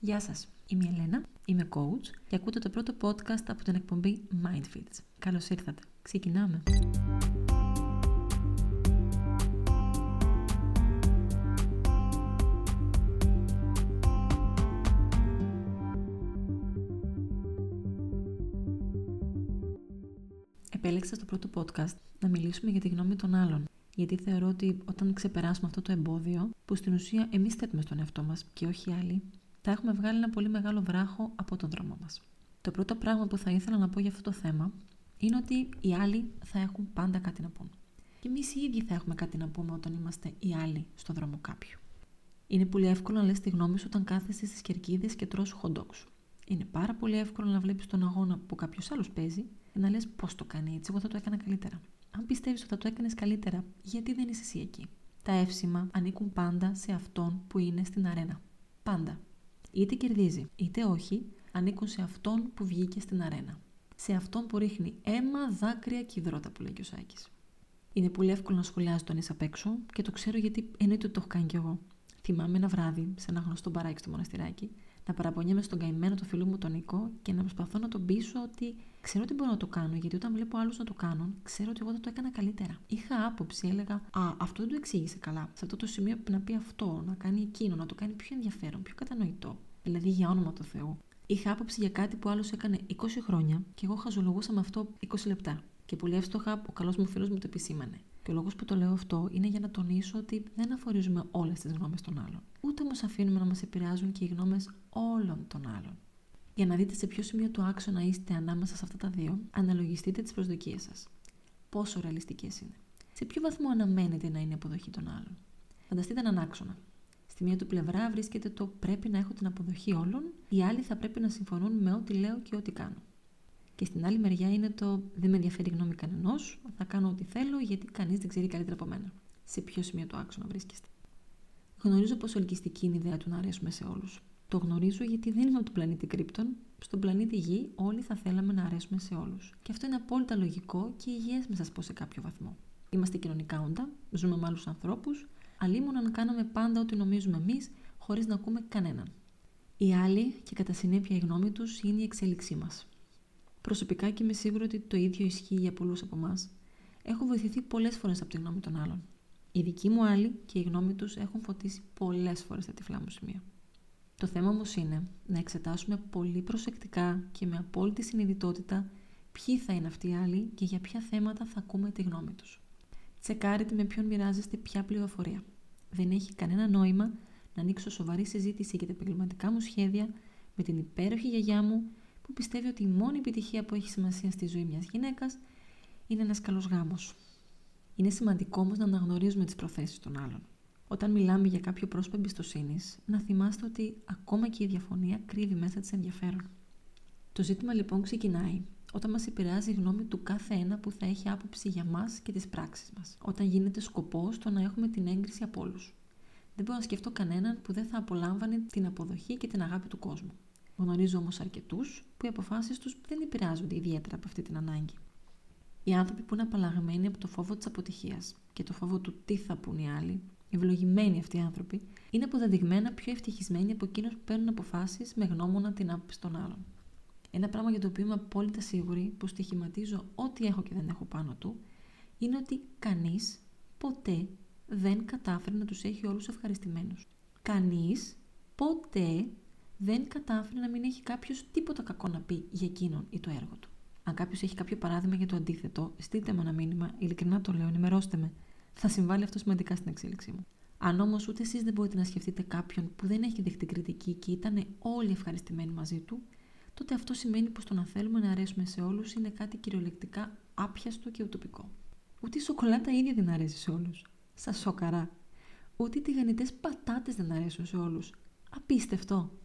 Γεια σας, είμαι η Ελένα, είμαι coach και ακούτε το πρώτο podcast από την εκπομπή Mindfits. Καλώς ήρθατε. Ξεκινάμε. Επέλεξα στο πρώτο podcast να μιλήσουμε για τη γνώμη των άλλων. Γιατί θεωρώ ότι όταν ξεπεράσουμε αυτό το εμπόδιο, που στην ουσία εμείς θέτουμε στον εαυτό μας και όχι άλλοι, θα έχουμε βγάλει ένα πολύ μεγάλο βράχο από τον δρόμο μας. Το πρώτο πράγμα που θα ήθελα να πω για αυτό το θέμα είναι ότι οι άλλοι θα έχουν πάντα κάτι να πούν. Και εμείς οι ίδιοι θα έχουμε κάτι να πούμε όταν είμαστε οι άλλοι στον δρόμο κάποιου. Είναι πολύ εύκολο να λες τη γνώμη σου όταν κάθεσαι στις κερκίδες και τρως χοντόκ σου. Είναι πάρα πολύ εύκολο να βλέπεις τον αγώνα που κάποιος άλλος παίζει και να λες πώς το κάνει έτσι, εγώ θα το έκανα καλύτερα. Αν πιστεύεις ότι θα το έκανες καλύτερα, γιατί δεν είσαι εσύ εκεί; Τα εύσημα ανήκουν πάντα σε αυτόν που είναι στην αρένα. Πάντα είτε κερδίζει είτε όχι, ανήκουν σε αυτόν που βγήκε στην αρένα. Σε αυτόν που ρίχνει αίμα, δάκρυα και υδρότα που λέει και ο Σάκης. Είναι πολύ εύκολο να σχολιάζει τον εις απ' έξω και το ξέρω γιατί εννοείται ότι το έχω κάνει κι εγώ. Θυμάμαι ένα βράδυ σε ένα γνωστό μπαράκι στο μοναστηράκι να παραπονιέμαι στον καημένο το φίλο μου τον Νικό και να προσπαθώ να τον πείσω ότι ξέρω ότι μπορώ να το κάνω, γιατί όταν βλέπω άλλους να το κάνουν, ξέρω ότι εγώ θα το έκανα καλύτερα. Είχα άποψη, έλεγα Α, αυτό δεν το εξήγησε καλά. Σε αυτό το σημείο πρέπει να πει αυτό, να κάνει εκείνο, να το κάνει πιο ενδιαφέρον, πιο κατανοητό. Δηλαδή για όνομα του Θεού. Είχα άποψη για κάτι που άλλος έκανε 20 χρόνια και εγώ χαζολογούσα με αυτό 20 λεπτά. Και πολύ εύστοχα ο καλός μου φίλος μου το επισήμανε. Και ο λόγος που το λέω αυτό είναι για να τονίσω ότι δεν αφορίζουμε όλες τις γνώμες των άλλων. Ούτε όμως αφήνουμε να μας επηρεάζουν και οι γνώμες όλων των άλλων. Για να δείτε σε ποιο σημείο του άξονα είστε ανάμεσα σε αυτά τα δύο, αναλογιστείτε τις προσδοκίες σας. Πόσο ρεαλιστικές είναι. Σε ποιο βαθμό αναμένετε να είναι η αποδοχή των άλλων. Φανταστείτε έναν άξονα. Στη μία του πλευρά βρίσκεται το πρέπει να έχω την αποδοχή όλων, οι άλλοι θα πρέπει να συμφωνούν με ό,τι λέω και ό,τι κάνω. Και στην άλλη μεριά είναι το δεν με ενδιαφέρει η γνώμη κανενός, θα κάνω ό,τι θέλω γιατί κανείς δεν ξέρει καλύτερα από μένα. Σε ποιο σημείο του άξονα βρίσκεστε. Γνωρίζω πόσο ελκυστική είναι η ιδέα του να αρέσουμε σε όλους. Το γνωρίζω γιατί δεν είμαι από τον πλανήτη Κρύπτον. Στον πλανήτη Γη όλοι θα θέλαμε να αρέσουμε σε όλους. Και αυτό είναι απόλυτα λογικό και υγιές με σας πω σε κάποιο βαθμό. Είμαστε κοινωνικά όντα, ζούμε με άλλους ανθρώπους, αλλήμον αν κάναμε πάντα ό,τι νομίζουμε εμείς, χωρίς να ακούμε κανέναν. Οι άλλοι και κατά συνέπεια η γνώμη τους είναι η εξέλιξή μας. Προσωπικά και είμαι σίγουρη ότι το ίδιο ισχύει για πολλούς από εμάς. Έχω βοηθηθεί πολλές φορές από τη γνώμη των άλλων. Οι δικοί μου άλλοι και η γνώμη τους έχουν φωτίσει πολλές φορές τα τυφλά μου σημεία. Το θέμα όμως είναι να εξετάσουμε πολύ προσεκτικά και με απόλυτη συνειδητότητα ποιοι θα είναι αυτοί οι άλλοι και για ποια θέματα θα ακούμε τη γνώμη τους. Τσεκάρετε με ποιον μοιράζεστε ποια πληροφορία. Δεν έχει κανένα νόημα να ανοίξω σοβαρή συζήτηση για τα επαγγελματικά μου σχέδια με την υπέροχη γιαγιά μου που πιστεύει ότι η μόνη επιτυχία που έχει σημασία στη ζωή μιας γυναίκας είναι ένας καλός γάμος. Είναι σημαντικό όμως να αναγνωρίζουμε τις προθέσεις των άλλων. Όταν μιλάμε για κάποιο πρόσωπο εμπιστοσύνης, να θυμάστε ότι ακόμα και η διαφωνία κρύβει μέσα της ενδιαφέρον. Το ζήτημα λοιπόν ξεκινάει όταν μας επηρεάζει η γνώμη του κάθε ένα που θα έχει άποψη για μας και τις πράξεις μας. Όταν γίνεται σκοπός το να έχουμε την έγκριση από όλους. Δεν μπορώ να σκεφτώ κανέναν που δεν θα απολάμβανε την αποδοχή και την αγάπη του κόσμου. Γνωρίζω όμως αρκετούς που οι αποφάσεις τους δεν επηρεάζονται ιδιαίτερα από αυτή την ανάγκη. Οι άνθρωποι που είναι απαλλαγμένοι από το φόβο της αποτυχίας και το φόβο του τι θα πούν οι άλλοι, ευλογημένοι αυτοί οι άνθρωποι, είναι αποδεδειγμένα πιο ευτυχισμένοι από εκείνους που παίρνουν αποφάσεις με γνώμονα την άποψη των άλλων. Ένα πράγμα για το οποίο είμαι απόλυτα σίγουρη που στοιχηματίζω ό,τι έχω και δεν έχω πάνω του, είναι ότι κανείς ποτέ δεν κατάφερε να τους έχει όλους ευχαριστημένους. Κανείς ποτέ δεν κατάφερε να μην έχει κάποιος τίποτα κακό να πει για εκείνον ή το έργο του. Αν κάποιος έχει κάποιο παράδειγμα για το αντίθετο, στείλτε με ένα μήνυμα, ειλικρινά το λέω, ενημερώστε με. Θα συμβάλλει αυτό σημαντικά στην εξέλιξή μου. Αν όμως ούτε εσείς δεν μπορείτε να σκεφτείτε κάποιον που δεν έχει δεχτεί κριτική και ήταν όλοι ευχαριστημένοι μαζί του, τότε αυτό σημαίνει πως το να θέλουμε να αρέσουμε σε όλους είναι κάτι κυριολεκτικά άπιαστο και ουτοπικό. Ούτε η σοκολάτα ίδια δεν αρέσει σε όλους. Σα σοκαρά. Ούτε οι τηγανιτές πατάτες δεν αρέσουν σε όλους. Απίστευτο.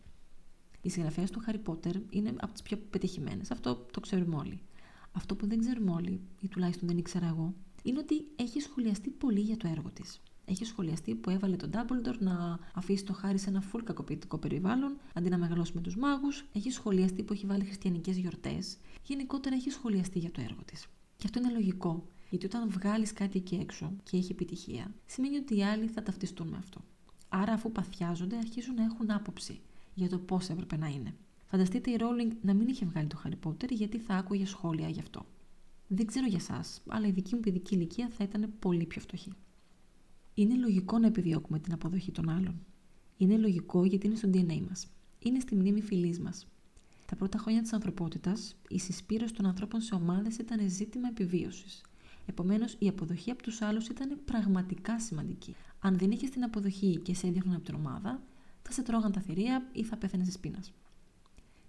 Οι συγγραφέας του Χάρι Πότερ είναι από τις πιο πετυχημένες. Αυτό το ξέρουμε όλοι. Αυτό που δεν ξέρουμε όλοι, ή τουλάχιστον δεν ήξερα εγώ, είναι ότι έχει σχολιαστεί πολύ για το έργο της. Έχει σχολιαστεί που έβαλε τον Dumbledore να αφήσει το χάρι σε ένα φουλ κακοποιητικό περιβάλλον αντί να μεγαλώσει με τους μάγους. Έχει σχολιαστεί που έχει βάλει χριστιανικές γιορτές. Γενικότερα έχει σχολιαστεί για το έργο της. Και αυτό είναι λογικό. Γιατί όταν βγάλεις κάτι εκεί έξω και έχει επιτυχία, σημαίνει ότι οι άλλοι θα ταυτιστούν με αυτό. Άρα, αφού παθιάζονται, αρχίζουν να έχουν άποψη για το πώς έπρεπε να είναι. Φανταστείτε η Rowling να μην είχε βγάλει το Harry Potter γιατί θα άκουγε σχόλια γι' αυτό. Δεν ξέρω για εσάς, αλλά η δική μου παιδική ηλικία θα ήταν πολύ πιο φτωχή. Είναι λογικό να επιδιώκουμε την αποδοχή των άλλων. Είναι λογικό γιατί είναι στο DNA μας. Είναι στη μνήμη φυλής μας. Τα πρώτα χρόνια της ανθρωπότητας, η συσπήρωση των ανθρώπων σε ομάδες ήταν ζήτημα επιβίωσης. Επομένως, η αποδοχή από τους άλλους ήταν πραγματικά σημαντική. Αν δεν είχες την αποδοχή και σε έδιωχναν από την ομάδα, θα σε τρώγαν τα θηρία ή θα πέθανε της πείνας.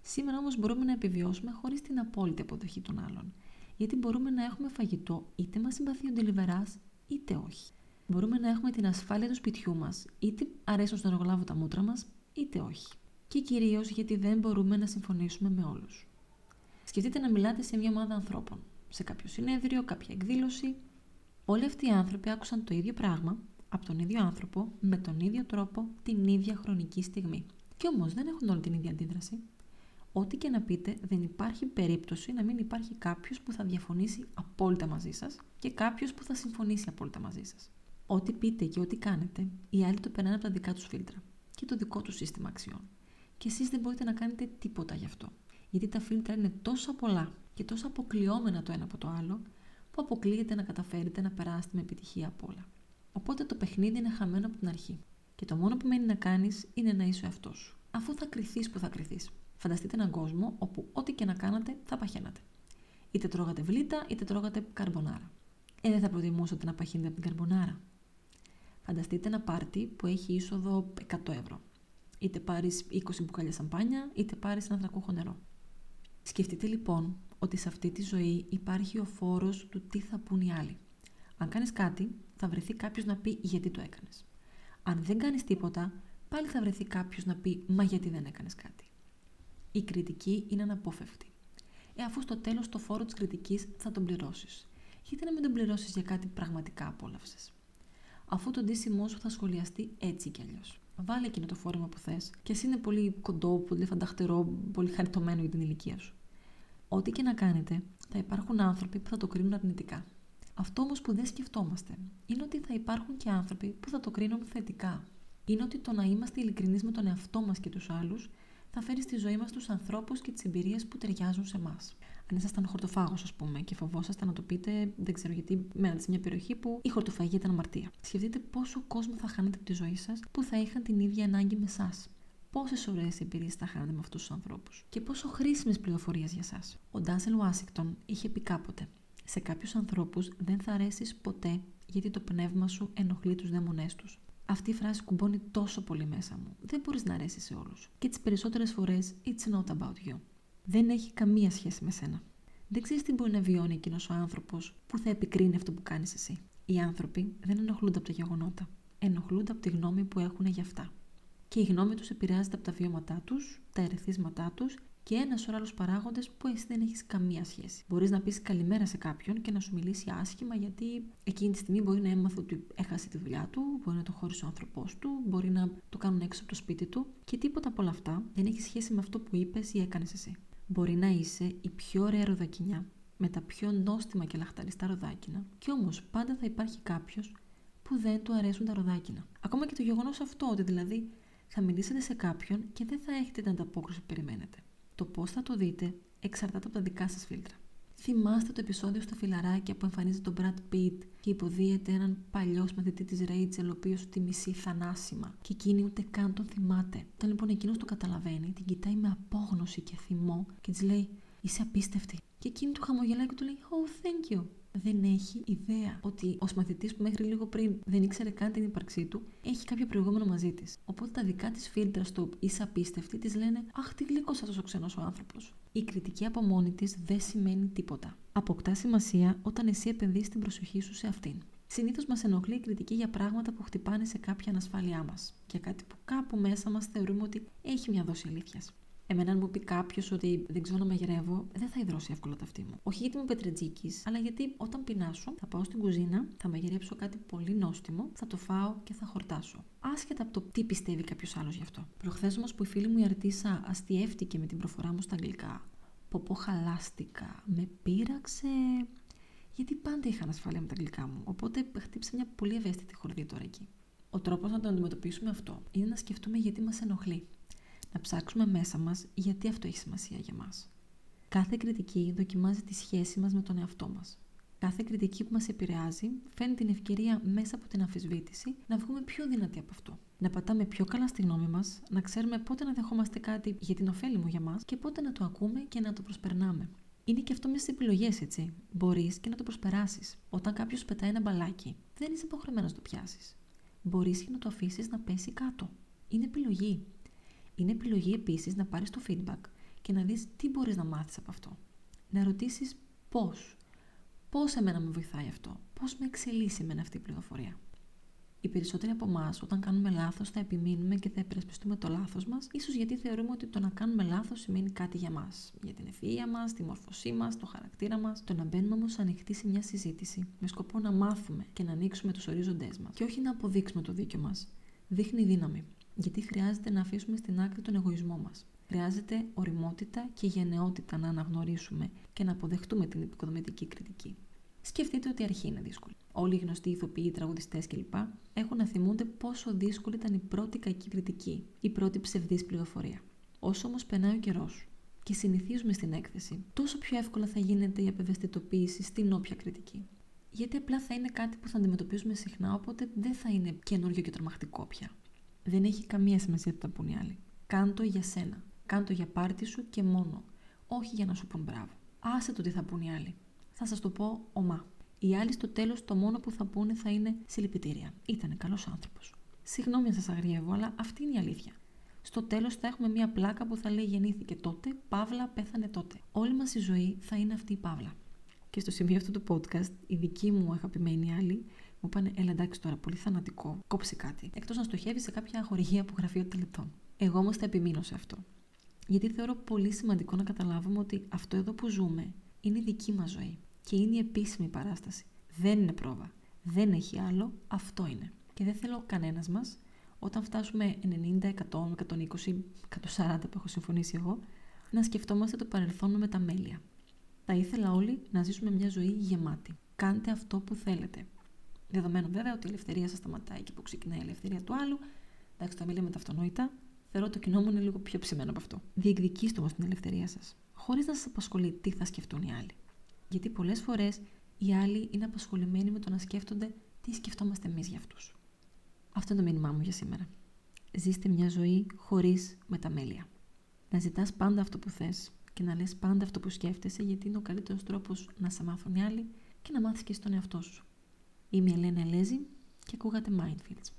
Σήμερα όμως μπορούμε να επιβιώσουμε χωρίς την απόλυτη αποδοχή των άλλων. Γιατί μπορούμε να έχουμε φαγητό είτε μας συμπαθεί ο ντελιβεράς είτε όχι. Μπορούμε να έχουμε την ασφάλεια του σπιτιού μας, είτε αρέσουν στον εργολάβο τα μούτρα μας, είτε όχι. Και κυρίως γιατί δεν μπορούμε να συμφωνήσουμε με όλους. Σκεφτείτε να μιλάτε σε μια ομάδα ανθρώπων, σε κάποιο συνέδριο, κάποια εκδήλωση. Όλοι αυτοί οι άνθρωποι άκουσαν το ίδιο πράγμα από τον ίδιο άνθρωπο, με τον ίδιο τρόπο, την ίδια χρονική στιγμή. Και όμως δεν έχουν όλη την ίδια αντίδραση. Ό,τι και να πείτε, δεν υπάρχει περίπτωση να μην υπάρχει κάποιος που θα διαφωνήσει απόλυτα μαζί σας και κάποιος που θα συμφωνήσει απόλυτα μαζί σας. Ό,τι πείτε και ό,τι κάνετε, οι άλλοι το περνάνε από τα δικά τους φίλτρα και το δικό τους σύστημα αξιών. Και εσείς δεν μπορείτε να κάνετε τίποτα γι' αυτό. Γιατί τα φίλτρα είναι τόσο πολλά και τόσο αποκλειόμενα το ένα από το άλλο, που αποκλείεται να καταφέρετε να περάσετε με επιτυχία από όλα. Οπότε το παιχνίδι είναι χαμένο από την αρχή. Και το μόνο που μένει να κάνεις είναι να είσαι ο εαυτός σου. Αφού θα κρυθείς που θα κρυθείς. Φανταστείτε έναν κόσμο όπου ό,τι και να κάνατε θα παχαίνατε. Είτε τρώγατε βλήτα, είτε τρώγατε καρμπονάρα. Ε, δεν θα προτιμούσατε να παχύνετε από την καρμπονάρα. Φανταστείτε ένα πάρτι που έχει είσοδο 100 ευρώ. Είτε πάρεις 20 μπουκάλια σαμπάνια, είτε πάρεις ένα δρακούχο νερό. Σκεφτείτε λοιπόν ότι σε αυτή τη ζωή υπάρχει ο φόρος του τι θα πούν οι άλλοι. Αν κάνεις κάτι, θα βρεθεί κάποιος να πει γιατί το έκανες. Αν δεν κάνεις τίποτα, πάλι θα βρεθεί κάποιος να πει Μα γιατί δεν έκανες κάτι. Η κριτική είναι αναπόφευκτη. Ε, αφού στο τέλος το φόρο της κριτικής θα τον πληρώσεις. Γιατί να μην τον πληρώσεις για κάτι πραγματικά απόλαυσες; Αφού το ντύσιμό σου θα σχολιαστεί έτσι κι αλλιώς. Βάλε εκείνο το φόρεμα που θες, και εσύ είναι πολύ κοντό, πολύ φανταχτερό, πολύ χαριτωμένο για την ηλικία σου. Ό,τι και να κάνετε, θα υπάρχουν άνθρωποι που θα το κρίνουν αρνητικά. Αυτό όμως που δεν σκεφτόμαστε είναι ότι θα υπάρχουν και άνθρωποι που θα το κρίνουν θετικά. Είναι ότι το να είμαστε ειλικρινείς με τον εαυτό μας και τους άλλους θα φέρει στη ζωή μας τους ανθρώπους και τις εμπειρίες που ταιριάζουν σε εμάς. Αν ήσασταν χορτοφάγος, ας πούμε, και φοβόσασταν να το πείτε, δεν ξέρω γιατί, μένατε σε μια περιοχή που η χορτοφαγία ήταν αμαρτία. Σκεφτείτε πόσο κόσμο θα χάνετε από τη ζωή σας που θα είχαν την ίδια ανάγκη με εσάς. Πόσες ωραίες εμπειρίες θα χάνετε με αυτούς τους ανθρώπους και πόσο χρήσιμες πληροφορίες για εσάς. Ο Ντάσελ Ουάσιγκτον είχε πει κάποτε: Σε κάποιους ανθρώπους δεν θα αρέσεις ποτέ γιατί το πνεύμα σου ενοχλεί τους δαίμονές τους. Αυτή η φράση κουμπώνει τόσο πολύ μέσα μου. Δεν μπορείς να αρέσει σε όλους. Και τις περισσότερες φορές, it's not about you. Δεν έχει καμία σχέση με σένα. Δεν ξέρεις τι μπορεί να βιώνει εκείνος ο άνθρωπος που θα επικρίνει αυτό που κάνεις εσύ. Οι άνθρωποι δεν ενοχλούνται από τα γεγονότα. Ενοχλούνται από τη γνώμη που έχουν για αυτά. Και η γνώμη τους επηρεάζεται από τα βιώματά τους, τα ερεθίσματά τους και ένας σωρό άλλου παράγοντε που εσύ δεν έχεις καμία σχέση. Μπορείς να πεις καλημέρα σε κάποιον και να σου μιλήσει άσχημα γιατί εκείνη τη στιγμή μπορεί να έμαθε ότι έχασε τη δουλειά του, μπορεί να το χώρισε ο άνθρωπός του, μπορεί να το κάνουν έξω από το σπίτι του και τίποτα από όλα αυτά δεν έχει σχέση με αυτό που είπες ή έκανες εσύ. Μπορεί να είσαι η πιο ωραία ροδακινιά με τα πιο νόστιμα και λαχταριστά ροδάκινα, και όμως πάντα θα υπάρχει κάποιος που δεν του αρέσουν τα ροδάκινα. Ακόμα και το γεγονός αυτό, ότι δηλαδή θα μιλήσετε σε κάποιον και δεν θα έχετε την ανταπόκριση που περιμένετε. Το πώς θα το δείτε εξαρτάται από τα δικά σας φίλτρα. Θυμάστε το επεισόδιο στα φιλαράκια που εμφανίζεται τον Brad Pitt και υποδίεται έναν παλιός μαθητή της Ρέιτσελ, ο οποίος τη μισεί θανάσιμα και εκείνη ούτε καν τον θυμάται. Όταν λοιπόν εκείνος το καταλαβαίνει, την κοιτάει με απόγνωση και θυμό και της λέει: Είσαι απίστευτη. Και εκείνη του χαμογελάει και του λέει: Oh, thank you δεν έχει ιδέα ότι ο μαθητής που μέχρι λίγο πριν δεν ήξερε καν την ύπαρξή του έχει κάποιο προηγούμενο μαζί της. Οπότε τα δικά της φίλτρα στο είσαι απίστευτη της λένε Αχ, τι γλυκός αυτός ο ξένος ο άνθρωπος. Η κριτική από μόνη της δεν σημαίνει τίποτα. Αποκτά σημασία όταν εσύ επενδύσει την προσοχή σου σε αυτήν. Συνήθως μας ενοχλεί η κριτική για πράγματα που χτυπάνε σε κάποια ανασφάλειά μας. Για κάτι που κάπου μέσα μας θεωρούμε ότι έχει μια δόση αλήθειας. Εμένα, αν μου πει κάποιος ότι δεν ξέρω να μαγειρεύω, δεν θα υδρώσει εύκολα τα αυτή μου. Όχι γιατί είμαι πετρετζίκης, αλλά γιατί όταν πεινάσω, θα πάω στην κουζίνα, θα μαγειρέψω κάτι πολύ νόστιμο, θα το φάω και θα χορτάσω. Άσχετα από το τι πιστεύει κάποιος άλλος γι' αυτό. Προχθές όμως που η φίλη μου η Αρτίσα αστείευτηκε με την προφορά μου στα αγγλικά. Ποπό χαλάστηκα. Με πείραξε. Γιατί πάντα είχα ανασφάλεια με τα αγγλικά μου. Οπότε χτύπησε μια πολύ ευαίσθητη χορδία τώρα εκεί. Ο τρόπος να το αντιμετωπίσουμε αυτό είναι να σκεφτούμε γιατί μας ενοχλεί Να ψάξουμε μέσα μας γιατί αυτό έχει σημασία για μας. Κάθε κριτική δοκιμάζει τη σχέση μας με τον εαυτό μας. Κάθε κριτική που μας επηρεάζει φέρνει την ευκαιρία μέσα από την αμφισβήτηση να βγούμε πιο δυνατοί από αυτό. Να πατάμε πιο καλά στη γνώμη μας, να ξέρουμε πότε να δεχόμαστε κάτι για την ωφέλη μου για μας και πότε να το ακούμε και να το προσπερνάμε. Είναι και αυτό μέσα στι επιλογέ, έτσι. Μπορείς και να το προσπεράσεις. Όταν κάποιος πετάει ένα μπαλάκι, δεν είσαι υποχρεωμένος να το πιάσεις. Μπορείς και να το αφήσεις να πέσει κάτω. Είναι επιλογή. Είναι επιλογή επίσης να πάρεις το feedback και να δεις τι μπορείς να μάθεις από αυτό. Να ρωτήσεις πώς. Πώς εμένα με βοηθάει αυτό. Πώς με εξελίσσει εμένα αυτή η πληροφορία. Οι περισσότεροι από εμάς, όταν κάνουμε λάθος, θα επιμείνουμε και θα υπερασπιστούμε το λάθος μας, ίσως γιατί θεωρούμε ότι το να κάνουμε λάθος σημαίνει κάτι για μας. Για την ευφυα μας, τη μόρφωσή μας, το χαρακτήρα μας. Το να μπαίνουμε όμως ανοιχτοί σε μια συζήτηση με σκοπό να μάθουμε και να ανοίξουμε τους ορίζοντές μας και όχι να αποδείξουμε το δίκιο μας, δείχνει δύναμη. Γιατί χρειάζεται να αφήσουμε στην άκρη τον εγωισμό μας. Χρειάζεται οριμότητα και γενναιότητα να αναγνωρίσουμε και να αποδεχτούμε την επικοδομητική κριτική. Σκεφτείτε ότι η αρχή είναι δύσκολη. Όλοι οι γνωστοί ηθοποιοί, τραγουδιστές κλπ. έχουν να θυμούνται πόσο δύσκολη ήταν η πρώτη κακή κριτική, η πρώτη ψευδής πληροφορία. Όσο όμως περνάει ο καιρός και συνηθίζουμε στην έκθεση, τόσο πιο εύκολα θα γίνεται η απευαισθητοποίηση στην όποια κριτική. Γιατί απλά θα είναι κάτι που θα αντιμετωπίζουμε συχνά, οπότε δεν θα είναι καινούριο και τρομακτικό πια. Δεν έχει καμία σημασία τι θα πούν οι άλλοι. Κάντο για σένα. Κάντο για πάρτι σου και μόνο. Όχι για να σου πούν μπράβο. Άσε το τι θα πούν οι άλλοι θα σας το πω ομά. Οι άλλοι στο τέλος το μόνο που θα πούνε θα είναι συλληπιτήρια. Ήταν καλός άνθρωπος. Συγγνώμη αν σας αγριεύω, αλλά αυτή είναι η αλήθεια. Στο τέλος θα έχουμε μία πλάκα που θα λέει Γεννήθηκε τότε, Παύλα πέθανε τότε. Όλη μας η ζωή θα είναι αυτή η Παύλα. Και στο σημείο αυτού του podcast, οι δικοί μου αγαπημένοι άλλοι μου είπαν: Έλα εντάξει τώρα, πολύ θανατικό, κόψει κάτι. Εκτός να στοχεύει σε κάποια χορηγία που γραφείο τελετών. Εγώ όμως θα επιμείνω σε αυτό. Γιατί θεωρώ πολύ σημαντικό να καταλάβουμε ότι αυτό εδώ που ζούμε είναι η δική μας ζωή και είναι η επίσημη παράσταση. Δεν είναι πρόβα. Δεν έχει άλλο. Αυτό είναι. Και δεν θέλω κανένας μας όταν φτάσουμε 90, 100, 120, 140 που έχω συμφωνήσει εγώ, να σκεφτόμαστε το παρελθόν με τα μέλια. Θα ήθελα όλοι να ζήσουμε μια ζωή γεμάτη. Κάντε αυτό που θέλετε. Δεδομένου βέβαια ότι η ελευθερία σας σταματάει εκεί που ξεκινάει η ελευθερία του άλλου. Εντάξει, τα μίλια με τα αυτονόητα. Θεωρώ το κοινό μου είναι λίγο πιο ψημένο από αυτό. Διεκδικήστε όμως την ελευθερία σας χωρίς να σας απασχολεί τι θα σκεφτούν οι άλλοι. Γιατί πολλές φορές οι άλλοι είναι απασχολημένοι με το να σκέφτονται τι σκεφτόμαστε εμείς για αυτούς. Αυτό είναι το μήνυμά μου για σήμερα. Ζήστε μια ζωή χωρίς μεταμέλεια. Να ζητάς πάντα αυτό που θες και να λες πάντα αυτό που σκέφτεσαι γιατί είναι ο καλύτερος τρόπος να σε μάθουν οι άλλοι και να μάθεις και στον εαυτό σου. Είμαι η Ελένα Ελέζη και ακούγατε Mindfields.